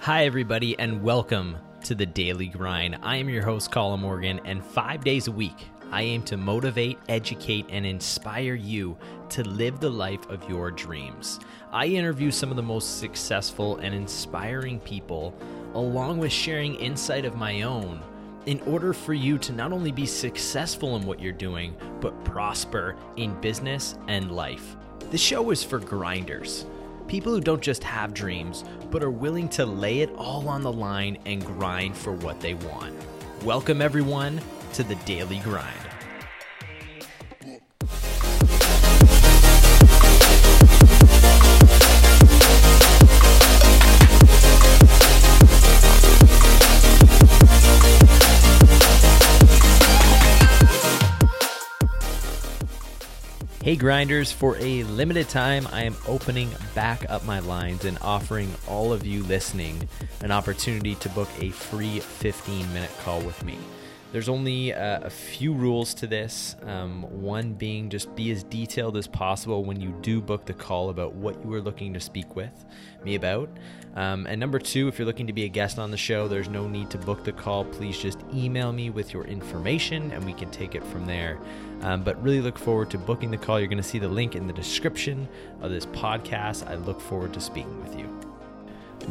Hi, everybody, and welcome to the Daily Grind. I am your host, Colin Morgan, and five days a week, I aim to motivate, educate, and inspire you to live the life of your dreams. I interview some of the most successful and inspiring people, along with sharing insight of my own, in order for you to not only be successful in what you're doing, but prosper in business and life. The show is for grinders People who don't just have dreams, but are willing to lay it all on the line and grind for what they want. Welcome, everyone, to the Daily Grind. Hey grinders, for a limited time, I am opening back up my lines and offering all of you listening an opportunity to book a free 15 minute call with me. There's only uh, a few rules to this. Um, one being just be as detailed as possible when you do book the call about what you are looking to speak with me about. Um, and number two, if you're looking to be a guest on the show, there's no need to book the call. Please just email me with your information and we can take it from there. Um, but really look forward to booking the call. You're going to see the link in the description of this podcast. I look forward to speaking with you.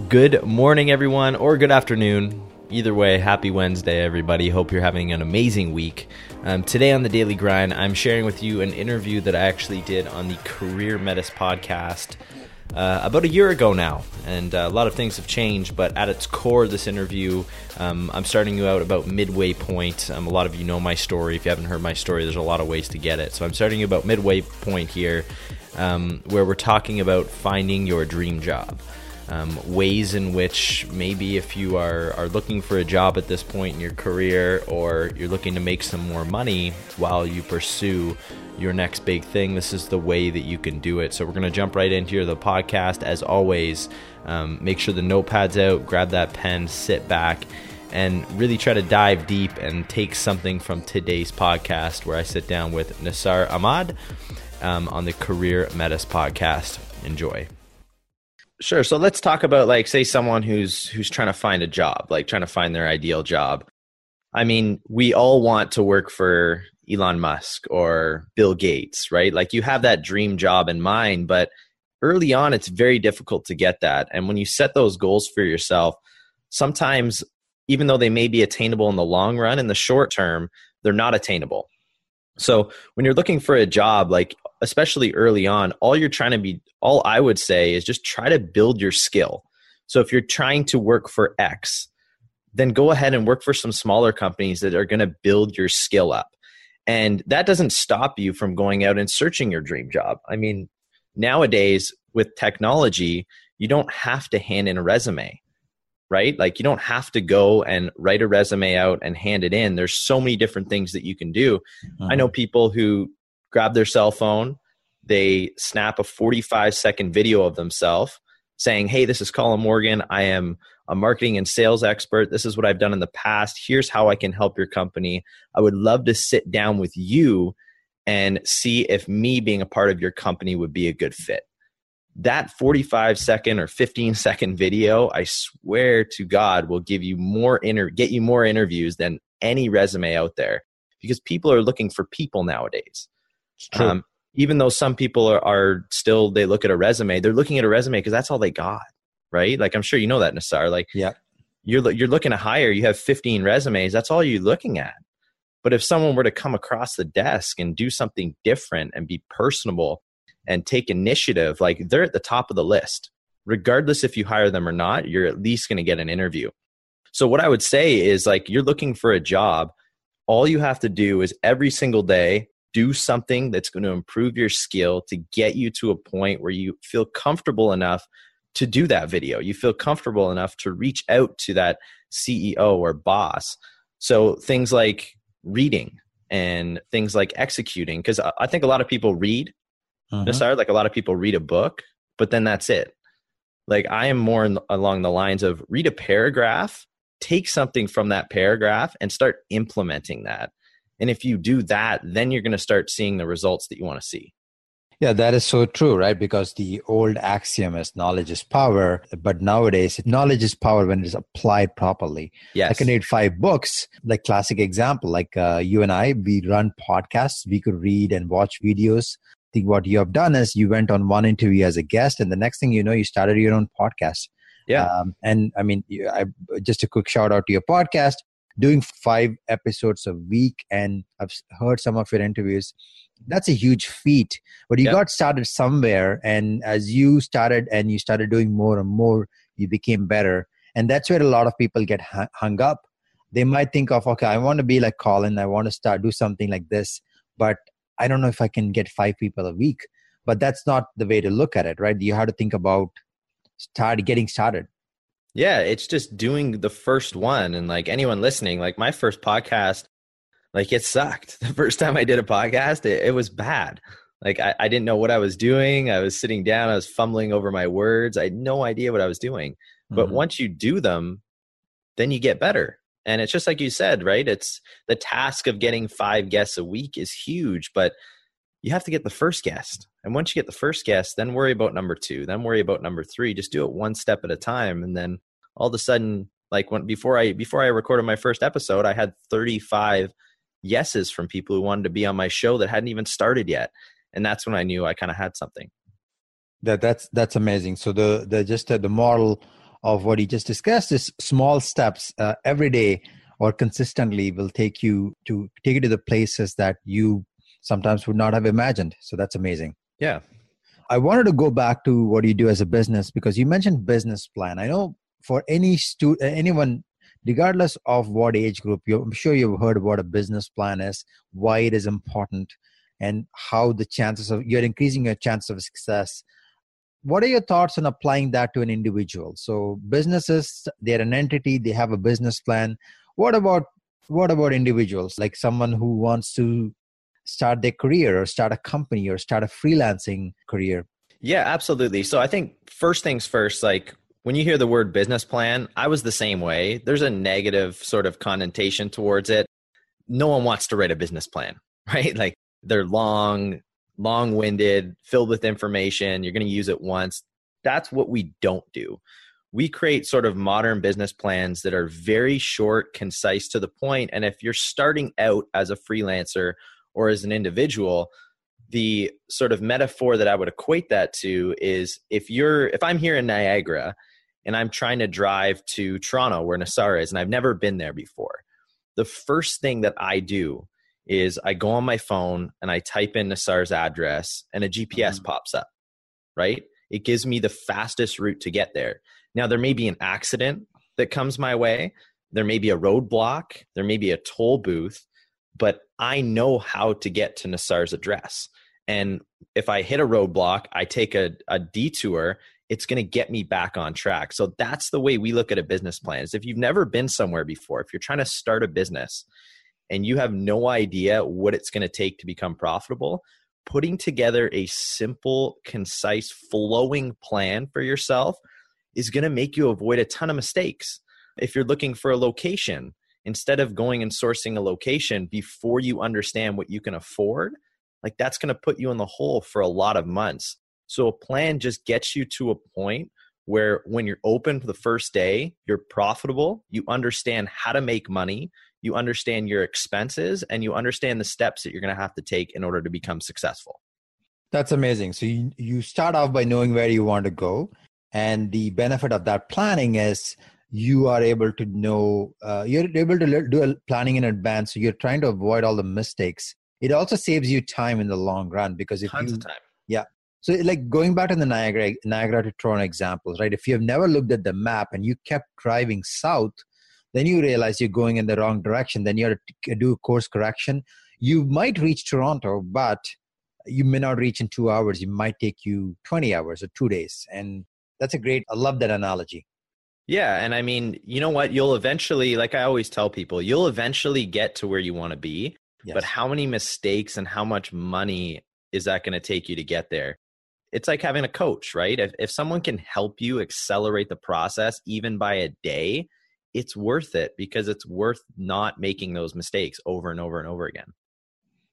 Good morning, everyone, or good afternoon Either way, happy Wednesday, everybody. Hope you're having an amazing week. Um, today on the Daily Grind, I'm sharing with you an interview that I actually did on the Career Metis podcast uh, about a year ago now. And uh, a lot of things have changed, but at its core, this interview, um, I'm starting you out about midway point. Um, a lot of you know my story. If you haven't heard my story, there's a lot of ways to get it. So I'm starting you about midway point here, um, where we're talking about finding your dream job um, ways in which maybe if you are, are looking for a job at this point in your career or you're looking to make some more money while you pursue your next big thing, this is the way that you can do it. So we're going to jump right into the podcast. As always, um, make sure the notepad's out, grab that pen, sit back, and really try to dive deep and take something from today's podcast where I sit down with Nisar Ahmed um, on the Career Metis podcast. Enjoy. Sure. So let's talk about like say someone who's who's trying to find a job, like trying to find their ideal job. I mean, we all want to work for Elon Musk or Bill Gates, right? Like you have that dream job in mind, but early on it's very difficult to get that. And when you set those goals for yourself, sometimes even though they may be attainable in the long run, in the short term, they're not attainable. So when you're looking for a job, like especially early on, all you're trying to be, all I would say is just try to build your skill. So if you're trying to work for X, then go ahead and work for some smaller companies that are going to build your skill up. And that doesn't stop you from going out and searching your dream job. I mean, nowadays with technology, you don't have to hand in a resume right? Like you don't have to go and write a resume out and hand it in. There's so many different things that you can do. I know mm-hmm. people who grab their cell phone, they snap a 45 second video of themselves saying, Hey, this is Colin Morgan. I am a marketing and sales expert. This is what I've done in the past. Here's how I can help your company. I would love to sit down with you and see if me being a part of your company would be a good fit that 45 second or 15 second video i swear to god will give you more inter- get you more interviews than any resume out there because people are looking for people nowadays um, even though some people are, are, still they look at a resume they're looking at a resume because that's all they got right? Like i'm sure you know that Nisar like yeah. you're you're looking to hire you have 15 resumes that's all you're looking at. But if someone were to come across the desk and do something different and be personable and take initiative, like they're at the top of the list. Regardless if you hire them or not, you're at least going to get an interview. So, what I would say is like you're looking for a job, all you have to do is every single day do something that's going to improve your skill to get you to a point where you feel comfortable enough to do that video. You feel comfortable enough to reach out to that CEO or boss. So, things like reading and things like executing, because I think a lot of people read uh-huh. like a lot of people read a book, but then that's it. Like I am more in, along the lines of read a paragraph, take something from that paragraph and start implementing that. And if you do that, then you're going to start seeing the results that you want to see. Yeah, that is so true, right? Because the old axiom is knowledge is power, but nowadays knowledge is power when it is applied properly. Yes. I can read five books, like classic example, like uh, you and I, we run podcasts, we could read and watch videos. I think what you have done is you went on one interview as a guest, and the next thing you know, you started your own podcast. Yeah. Um, and I mean, I, just a quick shout out to your podcast, doing five episodes a week, and I've heard some of your interviews that's a huge feat. But you yep. got started somewhere and as you started and you started doing more and more you became better. And that's where a lot of people get hung up. They might think of okay i want to be like colin. I want to start do something like this. But i don't know if i can get five people a week. But that's not the way to look at it right? You have to think about start getting started yeah it's just doing the first one and like anyone listening like my first podcast like it sucked. The first time i did a podcast it, it was bad. Like I, I, didn't know what i was doing. I was sitting down i was fumbling over my words. I had no idea what i was doing. But mm-hmm. once you do them then you get better. And it's just like you said right? It's the task of getting five guests a week is huge but you have to get the first guest. And once you get the first guest then worry about number two then worry about number three. Just do it one step at a time and then all of a sudden like when before i before i recorded my first episode i had 35 yeses from people who wanted to be on my show that hadn't even started yet. And that's when i knew i kind of had something. That that's that's amazing. So the the just uh, the model of what he just discussed is small steps uh, every day or consistently will take you to take you to the places that you sometimes would not have imagined. So that's amazing. Yeah. I wanted to go back to what you do as a business because you mentioned business plan. I know for any stu- uh, anyone regardless of what age group you i'm sure you've heard what a business plan is why it is important and how the chances of you're increasing your chance of success. What are your thoughts on applying that to an individual? So businesses they're an entity they have a business plan. What about what about individuals? Like someone who wants to start their career or start a company or start a freelancing career? Yeah absolutely. So i think first things first like when you hear the word business plan, I was the same way. There's a negative sort of connotation towards it. No one wants to write a business plan, right? Like they're long, long winded, filled with information. You're going to use it once. That's what we don't do. We create sort of modern business plans that are very short, concise, to the point. And if you're starting out as a freelancer or as an individual, the sort of metaphor that I would equate that to is if you're if I'm here in Niagara and I'm trying to drive to Toronto where Nisar is, and I've never been there before, the first thing that I do is I go on my phone and I type in Nisar's address and a GPS mm-hmm. pops up, right? It gives me the fastest route to get there. Now, there may be an accident that comes my way, there may be a roadblock, there may be a toll booth, but I know how to get to Nisar's address. And if I hit a roadblock, I take a, a detour it's going to get me back on track. So that's the way we look at a business plan. Is if you've never been somewhere before, if you're trying to start a business and you have no idea what it's going to take to become profitable, putting together a simple, concise, flowing plan for yourself is going to make you avoid a ton of mistakes. If you're looking for a location, instead of going and sourcing a location before you understand what you can afford, like that's going to put you in the hole for a lot of months. So a plan just gets you to a point where when you're open for the first day, you're profitable, you understand how to make money, you understand your expenses, and you understand the steps that you're going to have to take in order to become successful. That's amazing. So you, you start off by knowing where you want to go. And the benefit of that planning is you are able to know, uh, you're able to do a planning in advance. So you're trying to avoid all the mistakes. It also saves you time in the long run because if Tons you, of time. yeah, so, like going back to the Niagara, Niagara to Toronto examples, right? If you have never looked at the map and you kept driving south, then you realize you're going in the wrong direction. Then you have to do a course correction. You might reach Toronto, but you may not reach in two hours. It might take you 20 hours or two days. And that's a great, I love that analogy. Yeah. And I mean, you know what? You'll eventually, like I always tell people, you'll eventually get to where you want to be. Yes. But how many mistakes and how much money is that going to take you to get there? It's like having a coach, right? If, if someone can help you accelerate the process even by a day, it's worth it because it's worth not making those mistakes over and over and over again.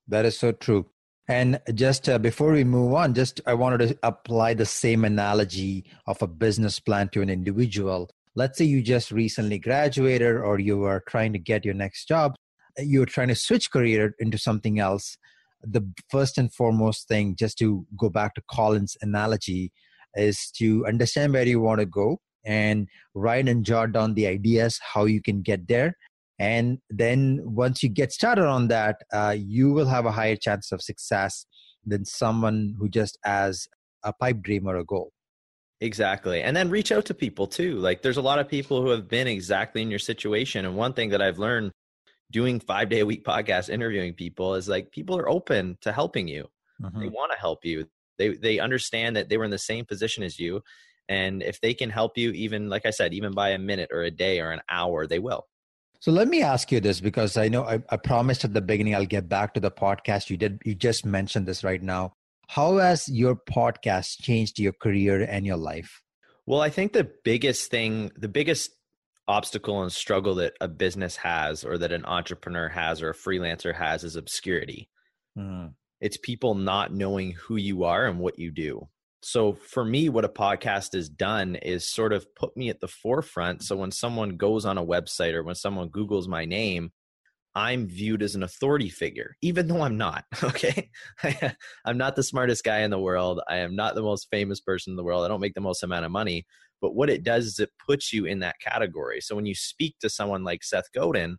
That is so true. And just uh, before we move on, just I wanted to apply the same analogy of a business plan to an individual. Let's say you just recently graduated or you are trying to get your next job, you're trying to switch career into something else. The first and foremost thing, just to go back to Colin's analogy, is to understand where you want to go and write and jot down the ideas how you can get there. And then once you get started on that uh, you will have a higher chance of success than someone who just has a pipe dream or a goal. Exactly. And then reach out to people too. Like there's a lot of people who have been exactly in your situation. And one thing that i've learned doing five day a week podcast interviewing people is like people are open to helping you mm-hmm. they want to help you they they understand that they were in the same position as you and if they can help you even like i said even by a minute or a day or an hour they will so let me ask you this because I know I, I, promised at the beginning I'll get back to the podcast. You did you just mentioned this right now. How has your podcast changed your career and your life? Well, I think the biggest thing, the biggest obstacle and struggle that a business has or that an entrepreneur has or a freelancer has is obscurity. Mm. It's people not knowing who you are and what you do. So for me what a podcast has done is sort of put me at the forefront. So when someone goes on a website or when someone googles my name i'm viewed as an authority figure even though i'm not okay? I'm not the smartest guy in the world. I am not the most famous person in the world. I don't make the most amount of money but what it does is it puts you in that category so when you speak to someone like seth godin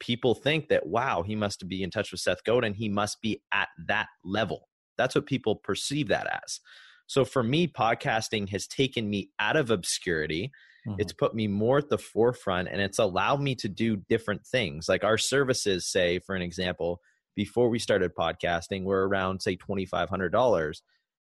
people think that wow he must be in touch with seth godin he must be at that level that's what people perceive that as so for me, podcasting has taken me out of obscurity. Mm-hmm. It's put me more at the forefront and it's allowed me to do different things. Like our services, say, for an example, before we started podcasting, were around, say, $2,500.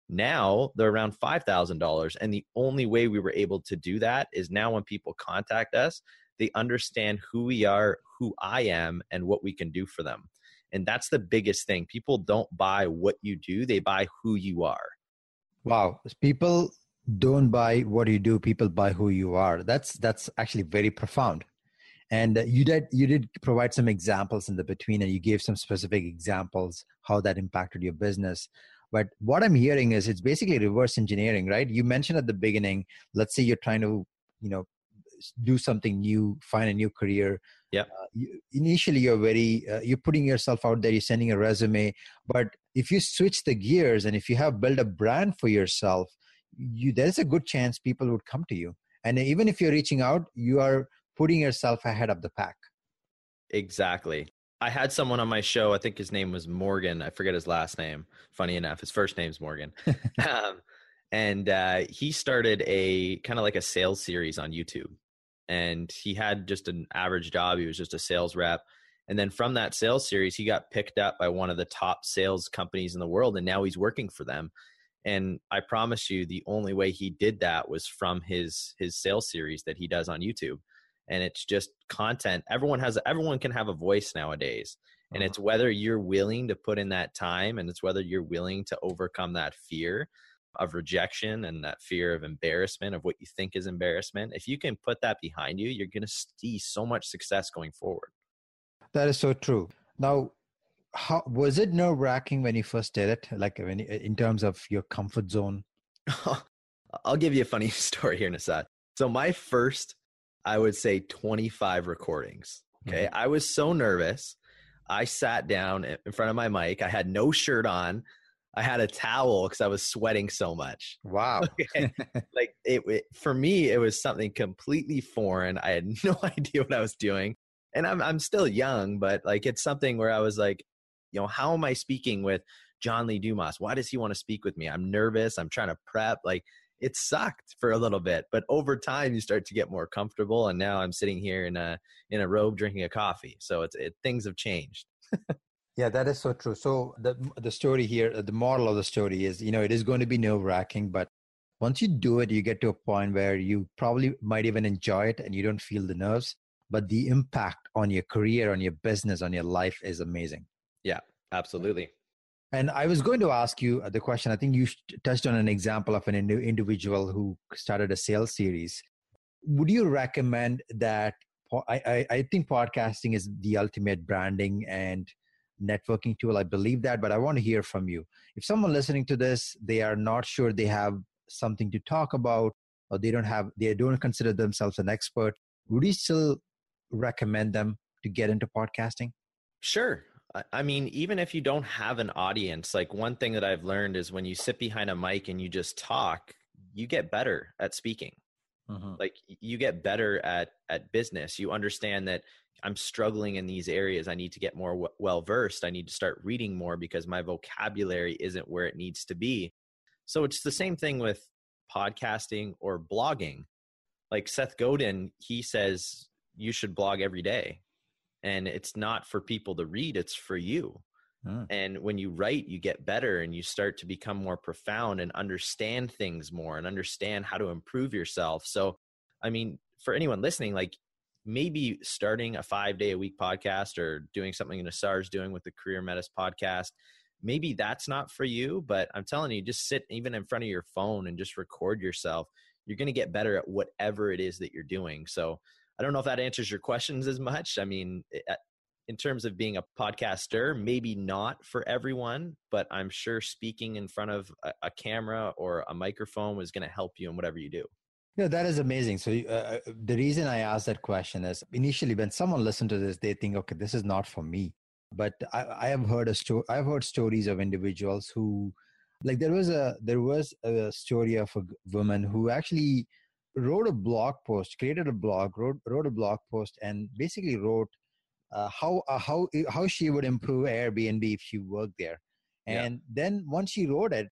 Now they're around $5,000. And the only way we were able to do that is now when people contact us, they understand who we are, who I am, and what we can do for them. And that's the biggest thing. People don't buy what you do, they buy who you are. Wow, people don't buy what you do; people buy who you are. That's that's actually very profound. And you did you did provide some examples in the between, and you gave some specific examples how that impacted your business. But what I'm hearing is it's basically reverse engineering, right? You mentioned at the beginning. Let's say you're trying to, you know, do something new, find a new career. Yeah. Uh, you, initially, you're very uh, you're putting yourself out there. You're sending a resume, but if you switch the gears and if you have built a brand for yourself, you there's a good chance people would come to you. And even if you're reaching out, you are putting yourself ahead of the pack. Exactly. I had someone on my show. I think his name was Morgan. I forget his last name. Funny enough, his first name's Morgan. um, and uh, he started a kind of like a sales series on YouTube and he had just an average job. He was just a sales rep. And then from that sales series, he got picked up by one of the top sales companies in the world, and now he's working for them. And I promise you, the only way he did that was from his his sales series that he does on YouTube. And it's just content. Everyone has everyone can have a voice nowadays. And uh-huh. it's whether you're willing to put in that time and it's whether you're willing to overcome that fear of rejection and that fear of embarrassment of what you think is embarrassment, if you can put that behind you, you're going to see so much success going forward. That is so true. Now, how was it nerve wracking when you first did it? Like when, in terms of your comfort zone? I'll give you a funny story here, Nisar. So my first, I would say 25 recordings. Okay. Mm-hmm. I was so nervous. I sat down in front of my mic. I had no shirt on. I had a towel because I was sweating so much. Wow. Okay. like it, it, for me, it was something completely foreign. I had no idea what I was doing. And I'm I'm still young, but like it's something where I was like, you know, how am I speaking with John Lee Dumas? Why does he want to speak with me? I'm nervous. I'm trying to prep. Like it sucked for a little bit, but over time you start to get more comfortable. And now I'm sitting here in a in a robe drinking a coffee. So it's it, things have changed. Yeah, that is so true. So the the story here, uh, the moral of the story is, you know, it is going to be nerve wracking, but once you do it, you get to a point where you probably might even enjoy it and you don't feel the nerves. But the impact on your career, on your business, on your life is amazing. Yeah, absolutely. And I was going to ask you uh, the question. I think you touched on an example of an individual who started a sales series. Would you recommend that? I, I, I think podcasting is the ultimate branding and networking tool. I believe that, but I want to hear from you. If someone listening to this, they are not sure they have something to talk about, or they don't have, they don't consider themselves an expert, would you still recommend them to get into podcasting? Sure. I mean, even if you don't have an audience, like one thing that I've learned is when you sit behind a mic and you just talk, you get better at speaking. Mm-hmm. Like you get better at at business. You understand that I'm struggling in these areas. I need to get more w- well versed. I need to start reading more because my vocabulary isn't where it needs to be. So it's the same thing with podcasting or blogging. Like Seth Godin, he says you should blog every day. And it's not for people to read, it's for you. Mm. And when you write, you get better and you start to become more profound and understand things more and understand how to improve yourself. So, I mean, for anyone listening, like maybe starting a five day a week podcast or doing something Nisar is doing with the Career Metis podcast, maybe that's not for you. But I'm telling you, just sit even in front of your phone and just record yourself. You're going to get better at whatever it is that you're doing. So, I don't know if that answers your questions as much. I mean, in terms of being a podcaster, maybe not for everyone, but I'm sure speaking in front of a, a camera or a microphone was going to help you in whatever you do. Yeah, that is amazing. So uh, uh, the reason I asked that question is initially when someone listens to this, they think, okay, this is not for me. But I, I have heard a story. I've heard stories of individuals who, like, there was a there was a story of a woman who actually wrote a blog post, created a blog, wrote wrote a blog post, and basically wrote uh, how uh, how how she would improve Airbnb if she worked there. And yeah. then once she wrote it,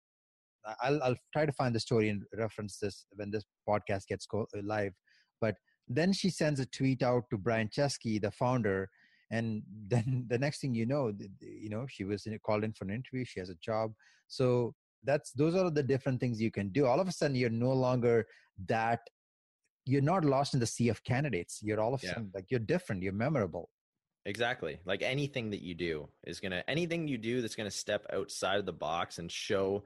I'll I'll try to find the story and reference this when this podcast gets go- uh, live. But then she sends a tweet out to Brian Chesky, the founder, and then the next thing you know, you know she was called in for an interview. She has a job. So that's those are the different things you can do. All of a sudden, you're no longer that. You're not lost in the sea of candidates. You're all of a sudden like you're different. You're memorable Exactly. Like anything that you do is going to, anything you do that's going to step outside of the box and show,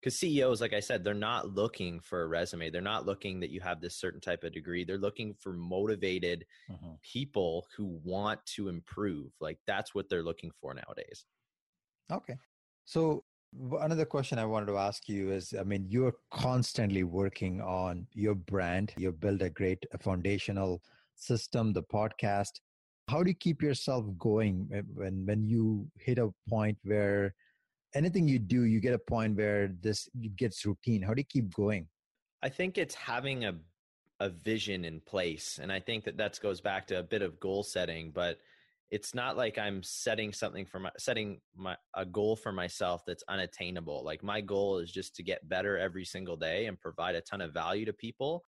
because CEOs, like I said, they're not looking for a resume. They're not looking that you have this certain type of degree. They're looking for motivated mm-hmm. people who want to improve. Like that's what they're looking for nowadays. Okay. So another question I wanted to ask you is I mean, you're constantly working on your brand. You build a great uh, foundational system, the podcast. How do you keep yourself going when when you hit a point where anything you do you get a point where this gets routine? How do you keep going? I think it's having a a vision in place and i think that that goes back to a bit of goal setting but it's not like i'm setting something for my setting my a goal for myself that's unattainable like my goal is just to get better every single day and provide a ton of value to people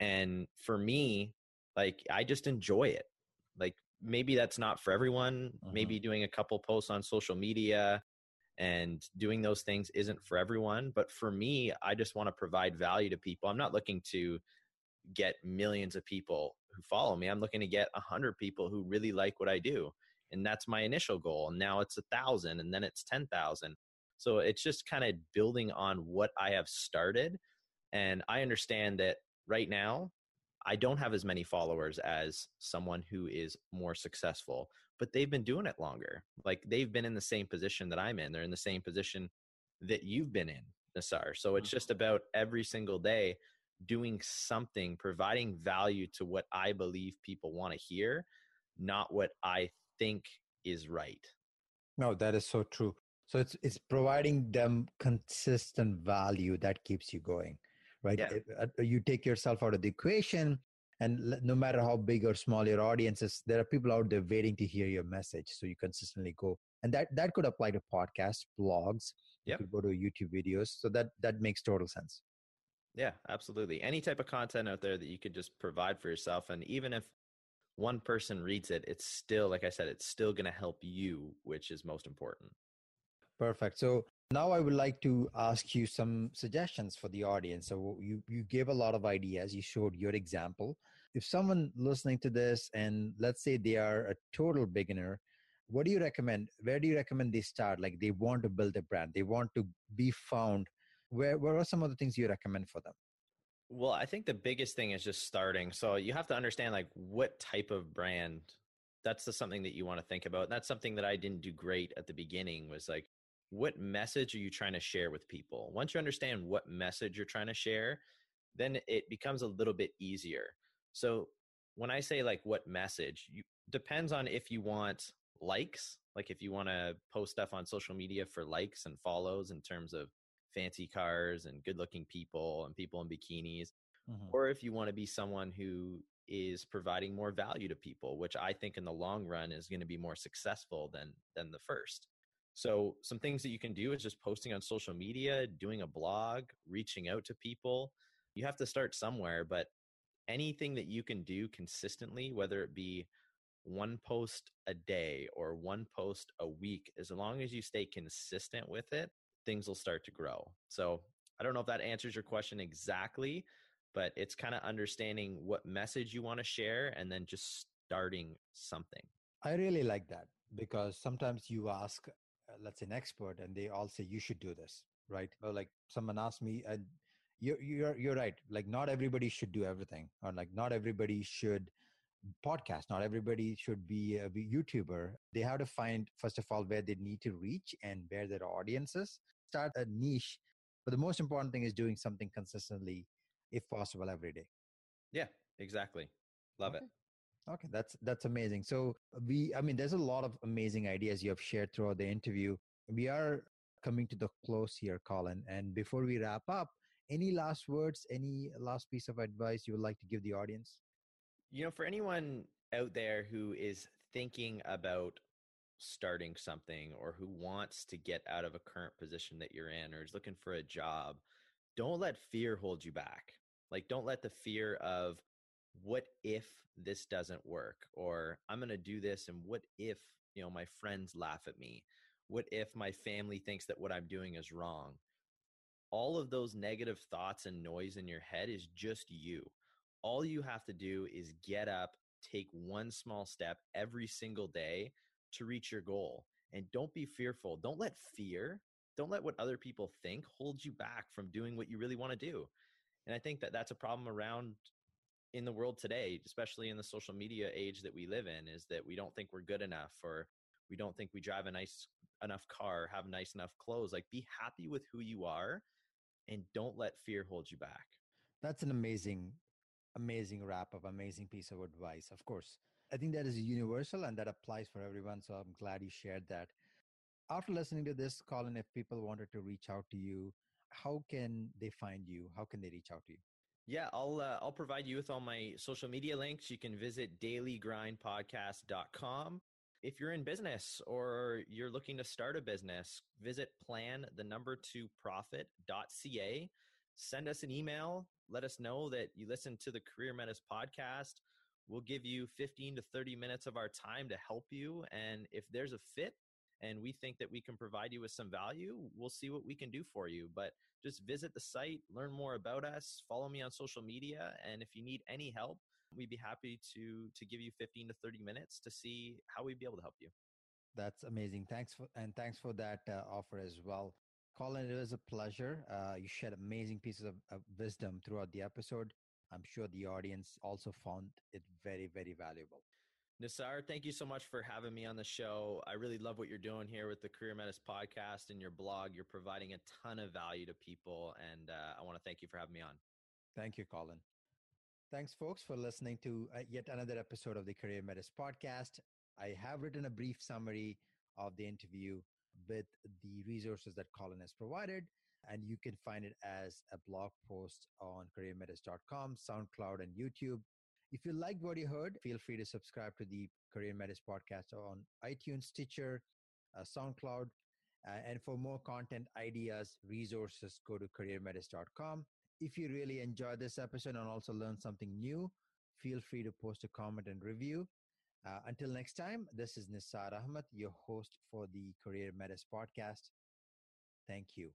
and for me like i just enjoy it like maybe that's not for everyone uh-huh. maybe doing a couple posts on social media and doing those things isn't for everyone but for me i just want to provide value to people i'm not looking to get millions of people who follow me i'm looking to get a hundred people who really like what i do and that's my initial goal and now it's a thousand and then it's ten thousand so it's just kind of building on what i have started and i understand that right now I don't have as many followers as someone who is more successful, but they've been doing it longer. Like they've been in the same position that I'm in. They're in the same position that you've been in, Nisar. So it's mm-hmm. just about every single day doing something, providing value to what I believe people want to hear, not what I think is right. No, that is so true. So it's it's providing them consistent value that keeps you going right? Yeah. Uh, you take yourself out of the equation, and no matter how big or small your audience is, there are people out there waiting to hear your message. So you consistently go, and that that could apply to podcasts, blogs. Yeah, You could go to YouTube videos. So that that makes total sense. Yeah, absolutely. Any type of content out there that you could just provide for yourself, and even if one person reads it, it's still, like I said, it's still going to help you, which is most important. Perfect. So now I would like to ask you some suggestions for the audience. So you you gave a lot of ideas. You showed your example. If someone listening to this and let's say they are a total beginner, what do you recommend? Where do you recommend they start? Like they want to build a brand, they want to be found. Where what are some of the things you recommend for them? Well, I think the biggest thing is just starting. So you have to understand like what type of brand that's the, something that you want to think about. And that's something that I didn't do great at the beginning was like, what message are you trying to share with people? Once you understand what message you're trying to share, then it becomes a little bit easier. So when I say like what message, you depends on if you want likes, like if you want to post stuff on social media for likes and follows in terms of fancy cars and good looking people and people in bikinis, mm-hmm. or if you want to be someone who is providing more value to people, which I think in the long run is going to be more successful than than the first. So some things that you can do is just posting on social media, doing a blog, reaching out to people. You have to start somewhere, but anything that you can do consistently, whether it be one post a day or one post a week, as long as you stay consistent with it, things will start to grow. So I don't know if that answers your question exactly, but it's kind of understanding what message you want to share and then just starting something. I really like that because sometimes you ask, uh, let's say, an expert, and they all say you should do this, right? Or like someone asked me, and you're you're you're right. Like not everybody should do everything, or like not everybody should podcast. Not everybody should be a YouTuber. They have to find first of all where they need to reach and where their audiences. Start a niche, but the most important thing is doing something consistently if possible every day yeah exactly love okay. it okay that's that's amazing so we i mean there's a lot of amazing ideas you have shared throughout the interview we are coming to the close here colin and before we wrap up any last words any last piece of advice you would like to give the audience you know for anyone out there who is thinking about starting something or who wants to get out of a current position that you're in or is looking for a job don't let fear hold you back. Like, don't let the fear of what if this doesn't work or I'm going to do this and what if, you know, my friends laugh at me? What if my family thinks that what I'm doing is wrong? All of those negative thoughts and noise in your head is just you. All you have to do is get up, take one small step every single day to reach your goal. And don't be fearful. Don't let fear don't let what other people think hold you back from doing what you really want to do and i think that that's a problem around in the world today especially in the social media age that we live in is that we don't think we're good enough or we don't think we drive a nice enough car have nice enough clothes like be happy with who you are and don't let fear hold you back that's an amazing amazing wrap up amazing piece of advice of course i think that is universal and that applies for everyone so i'm glad you shared that after listening to this, Colin, if people wanted to reach out to you, how can they find you? How can they reach out to you? Yeah, I'll uh, I'll provide you with all my social media links. You can visit dailygrindpodcast.com. If you're in business or you're looking to start a business, visit plan the number two profit.ca. Send us an email. Let us know that you listen to the Career Metis podcast. We'll give you 15 to 30 minutes of our time to help you. And if there's a fit, and we think that we can provide you with some value, we'll see what we can do for you. But just visit the site, learn more about us, follow me on social media, and if you need any help, we'd be happy to to give you 15 to 30 minutes to see how we'd be able to help you. That's amazing. Thanks for and thanks for that uh, offer as well. Colin, it was a pleasure. Uh, you shared amazing pieces of, of wisdom throughout the episode. I'm sure the audience also found it very, very valuable. Nisar, thank you so much for having me on the show. I really love what you're doing here with the Career Metis podcast and your blog. You're providing a ton of value to people, and uh, I want to thank you for having me on. Thank you, Colin. Thanks, folks, for listening to uh, yet another episode of the Career Metis podcast. I have written a brief summary of the interview with the resources that Colin has provided, and you can find it as a blog post on careermetis.com, SoundCloud, and YouTube. If you liked what you heard, feel free to subscribe to the Career Metis podcast on iTunes, Stitcher, uh, SoundCloud. Uh, and for more content, ideas, resources, go to careermetis.com. If you really enjoyed this episode and also learned something new, feel free to post a comment and review. Uh, until next time, this is Nisar Ahmed, your host for the Career Metis podcast. Thank you.